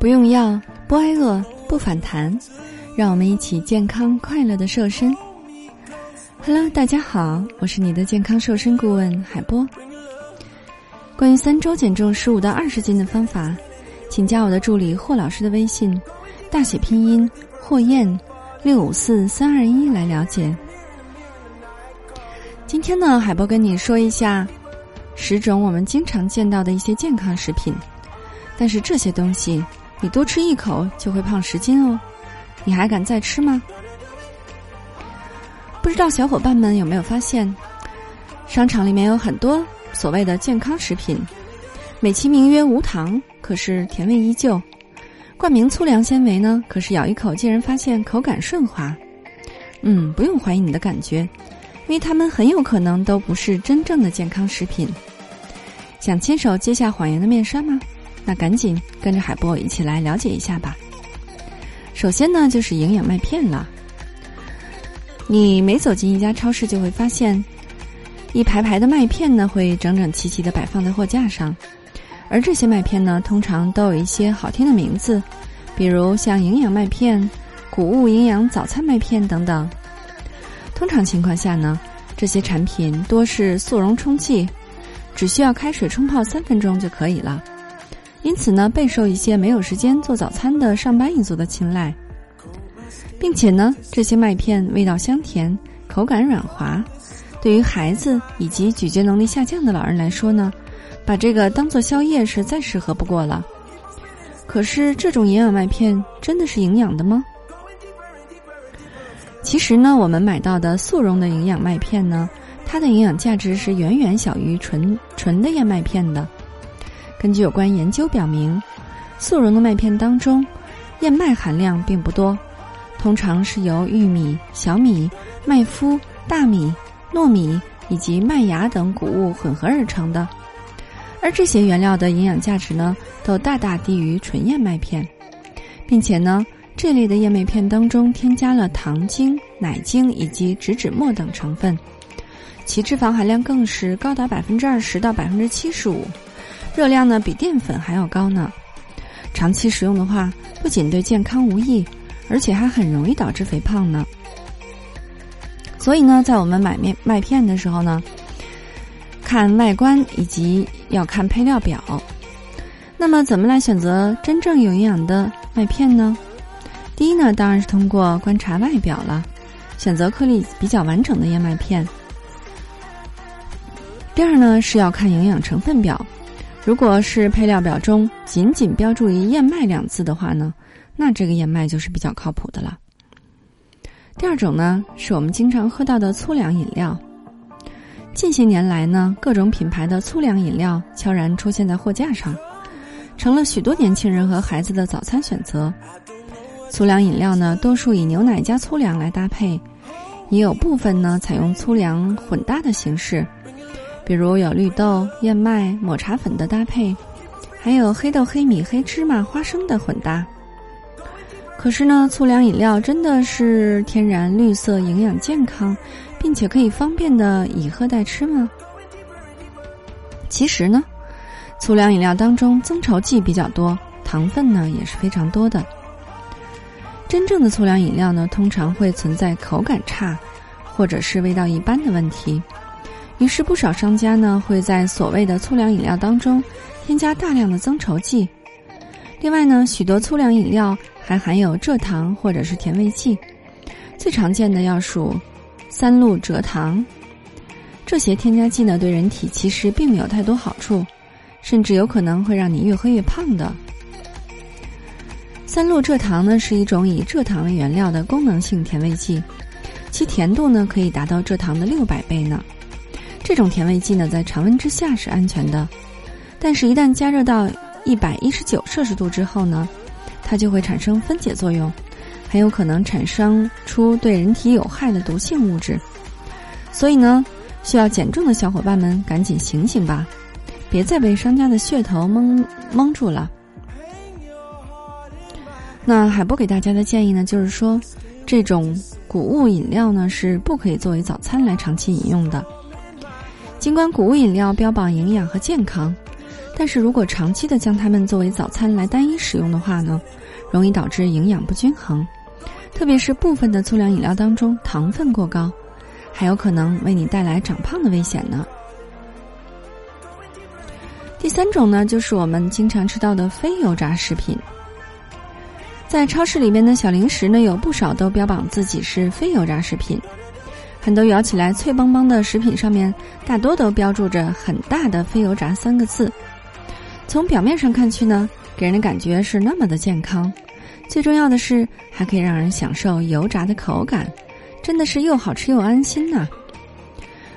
不用药，不挨饿，不反弹，让我们一起健康快乐的瘦身。Hello，大家好，我是你的健康瘦身顾问海波。关于三周减重十五到二十斤的方法，请加我的助理霍老师的微信，大写拼音霍燕六五四三二一来了解。今天呢，海波跟你说一下十种我们经常见到的一些健康食品，但是这些东西。你多吃一口就会胖十斤哦，你还敢再吃吗？不知道小伙伴们有没有发现，商场里面有很多所谓的健康食品，美其名曰无糖，可是甜味依旧；冠名粗粮纤维呢，可是咬一口竟然发现口感顺滑。嗯，不用怀疑你的感觉，因为它们很有可能都不是真正的健康食品。想亲手揭下谎言的面纱吗？那赶紧跟着海波一起来了解一下吧。首先呢，就是营养麦片了。你每走进一家超市，就会发现一排排的麦片呢，会整整齐齐的摆放在货架上。而这些麦片呢，通常都有一些好听的名字，比如像营养麦片、谷物营养早餐麦片等等。通常情况下呢，这些产品多是速溶冲剂，只需要开水冲泡三分钟就可以了。因此呢，备受一些没有时间做早餐的上班一族的青睐，并且呢，这些麦片味道香甜，口感软滑，对于孩子以及咀嚼能力下降的老人来说呢，把这个当做宵夜是再适合不过了。可是，这种营养麦片真的是营养的吗？其实呢，我们买到的速溶的营养麦片呢，它的营养价值是远远小于纯纯的燕麦片的。根据有关研究表明，速溶的麦片当中，燕麦含量并不多，通常是由玉米、小米、麦麸、大米、糯米以及麦芽等谷物混合而成的。而这些原料的营养价值呢，都大大低于纯燕麦片，并且呢，这类的燕麦片当中添加了糖精、奶精以及植脂末等成分，其脂肪含量更是高达百分之二十到百分之七十五。热量呢比淀粉还要高呢，长期食用的话，不仅对健康无益，而且还很容易导致肥胖呢。所以呢，在我们买面麦片的时候呢，看外观以及要看配料表。那么，怎么来选择真正有营养的麦片呢？第一呢，当然是通过观察外表了，选择颗粒比较完整的燕麦片。第二呢，是要看营养成分表。如果是配料表中仅仅标注于燕麦两字的话呢，那这个燕麦就是比较靠谱的了。第二种呢，是我们经常喝到的粗粮饮料。近些年来呢，各种品牌的粗粮饮料悄然出现在货架上，成了许多年轻人和孩子的早餐选择。粗粮饮料呢，多数以牛奶加粗粮来搭配，也有部分呢采用粗粮混搭的形式。比如有绿豆、燕麦、抹茶粉的搭配，还有黑豆、黑米、黑芝麻、花生的混搭。可是呢，粗粮饮料真的是天然、绿色、营养、健康，并且可以方便的以喝代吃吗？其实呢，粗粮饮料当中增稠剂比较多，糖分呢也是非常多的。真正的粗粮饮料呢，通常会存在口感差，或者是味道一般的问题。于是，不少商家呢会在所谓的粗粮饮料当中添加大量的增稠剂。另外呢，许多粗粮饮料还含有蔗糖或者是甜味剂，最常见的要数三鹿蔗糖。这些添加剂呢，对人体其实并没有太多好处，甚至有可能会让你越喝越胖的。三鹿蔗糖呢是一种以蔗糖为原料的功能性甜味剂，其甜度呢可以达到蔗糖的六百倍呢。这种甜味剂呢，在常温之下是安全的，但是，一旦加热到一百一十九摄氏度之后呢，它就会产生分解作用，很有可能产生出对人体有害的毒性物质。所以呢，需要减重的小伙伴们赶紧醒醒吧，别再被商家的噱头蒙蒙住了。那海波给大家的建议呢，就是说，这种谷物饮料呢，是不可以作为早餐来长期饮用的。尽管谷物饮料标榜营养和健康，但是如果长期的将它们作为早餐来单一使用的话呢，容易导致营养不均衡，特别是部分的粗粮饮料当中糖分过高，还有可能为你带来长胖的危险呢。第三种呢，就是我们经常吃到的非油炸食品。在超市里面的小零食呢，有不少都标榜自己是非油炸食品，很多咬起来脆邦邦的食品上面，大多都标注着很大的“非油炸”三个字。从表面上看去呢，给人的感觉是那么的健康，最重要的是还可以让人享受油炸的口感，真的是又好吃又安心呐。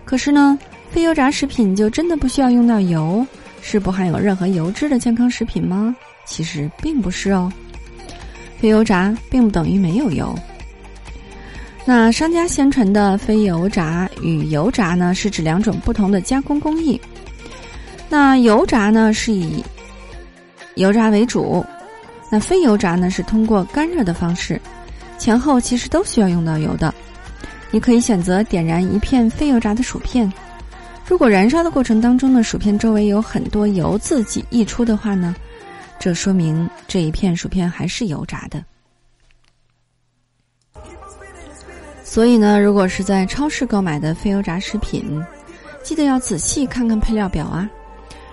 可是呢，非油炸食品就真的不需要用到油？是不含有任何油脂的健康食品吗？其实并不是哦。非油炸并不等于没有油。那商家宣传的非油炸与油炸呢，是指两种不同的加工工艺。那油炸呢是以油炸为主，那非油炸呢是通过干热的方式，前后其实都需要用到油的。你可以选择点燃一片非油炸的薯片。如果燃烧的过程当中呢，薯片周围有很多油自己溢出的话呢，这说明这一片薯片还是油炸的。所以呢，如果是在超市购买的非油炸食品，记得要仔细看看配料表啊。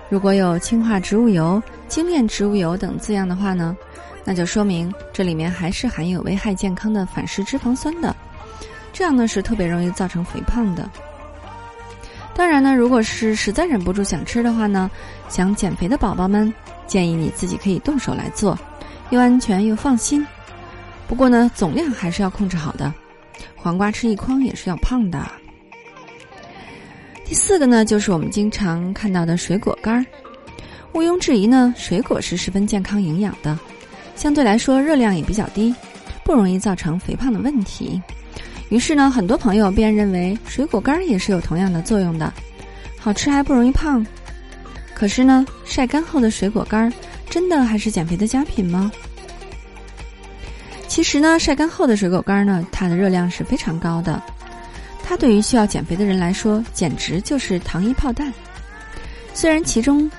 如果有氢化植物油、精炼植物油等字样的话呢，那就说明这里面还是含有危害健康的反式脂肪酸的，这样呢是特别容易造成肥胖的。当然呢，如果是实在忍不住想吃的话呢，想减肥的宝宝们，建议你自己可以动手来做，又安全又放心。不过呢，总量还是要控制好的，黄瓜吃一筐也是要胖的。第四个呢，就是我们经常看到的水果干儿，毋庸置疑呢，水果是十分健康营养的，相对来说热量也比较低，不容易造成肥胖的问题。于是呢，很多朋友便认为水果干儿也是有同样的作用的，好吃还不容易胖。可是呢，晒干后的水果干儿真的还是减肥的佳品吗？其实呢，晒干后的水果干呢，它的热量是非常高的，它对于需要减肥的人来说，简直就是糖衣炮弹。虽然其中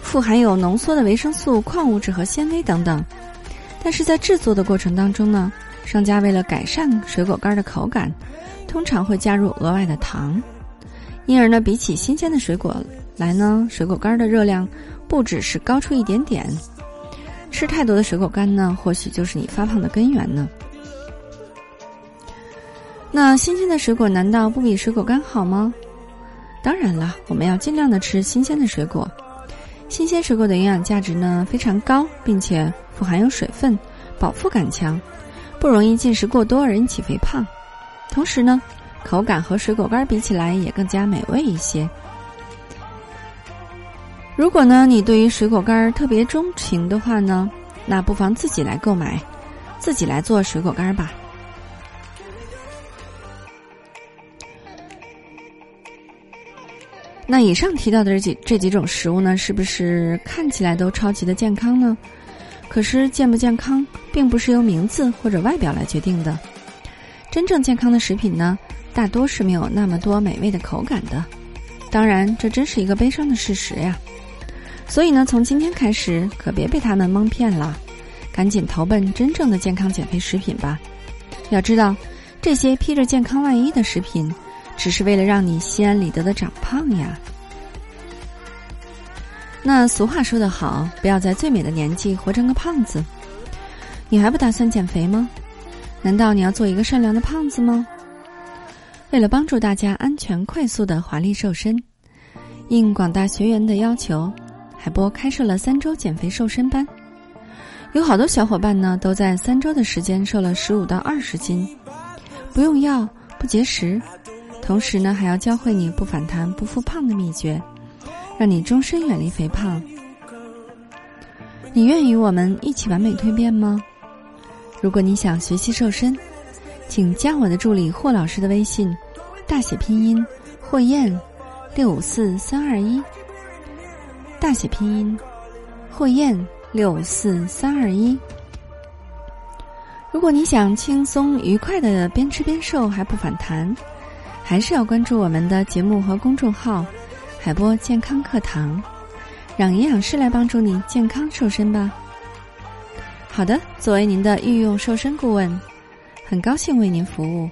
富含有浓缩的维生素、矿物质和纤维等等，但是在制作的过程当中呢。商家为了改善水果干的口感，通常会加入额外的糖，因而呢，比起新鲜的水果来呢，水果干的热量不只是高出一点点。吃太多的水果干呢，或许就是你发胖的根源呢。那新鲜的水果难道不比水果干好吗？当然了，我们要尽量的吃新鲜的水果。新鲜水果的营养价值呢非常高，并且富含有水分，饱腹感强。不容易进食过多而引起肥胖，同时呢，口感和水果干比起来也更加美味一些。如果呢你对于水果干儿特别钟情的话呢，那不妨自己来购买，自己来做水果干儿吧。那以上提到的这几这几种食物呢，是不是看起来都超级的健康呢？可是健不健康，并不是由名字或者外表来决定的。真正健康的食品呢，大多是没有那么多美味的口感的。当然，这真是一个悲伤的事实呀。所以呢，从今天开始，可别被他们蒙骗了，赶紧投奔真正的健康减肥食品吧。要知道，这些披着健康外衣的食品，只是为了让你心安理得的长胖呀。那俗话说得好，不要在最美的年纪活成个胖子。你还不打算减肥吗？难道你要做一个善良的胖子吗？为了帮助大家安全快速的华丽瘦身，应广大学员的要求，海波开设了三周减肥瘦身班。有好多小伙伴呢，都在三周的时间瘦了十五到二十斤，不用药，不节食，同时呢，还要教会你不反弹、不复胖的秘诀。让你终身远离肥胖，你愿与我们一起完美蜕变吗？如果你想学习瘦身，请加我的助理霍老师的微信，大写拼音霍燕六五四三二一，大写拼音霍燕六四三二一。如果你想轻松愉快的边吃边瘦还不反弹，还是要关注我们的节目和公众号。海波健康课堂，让营养师来帮助你健康瘦身吧。好的，作为您的御用瘦身顾问，很高兴为您服务。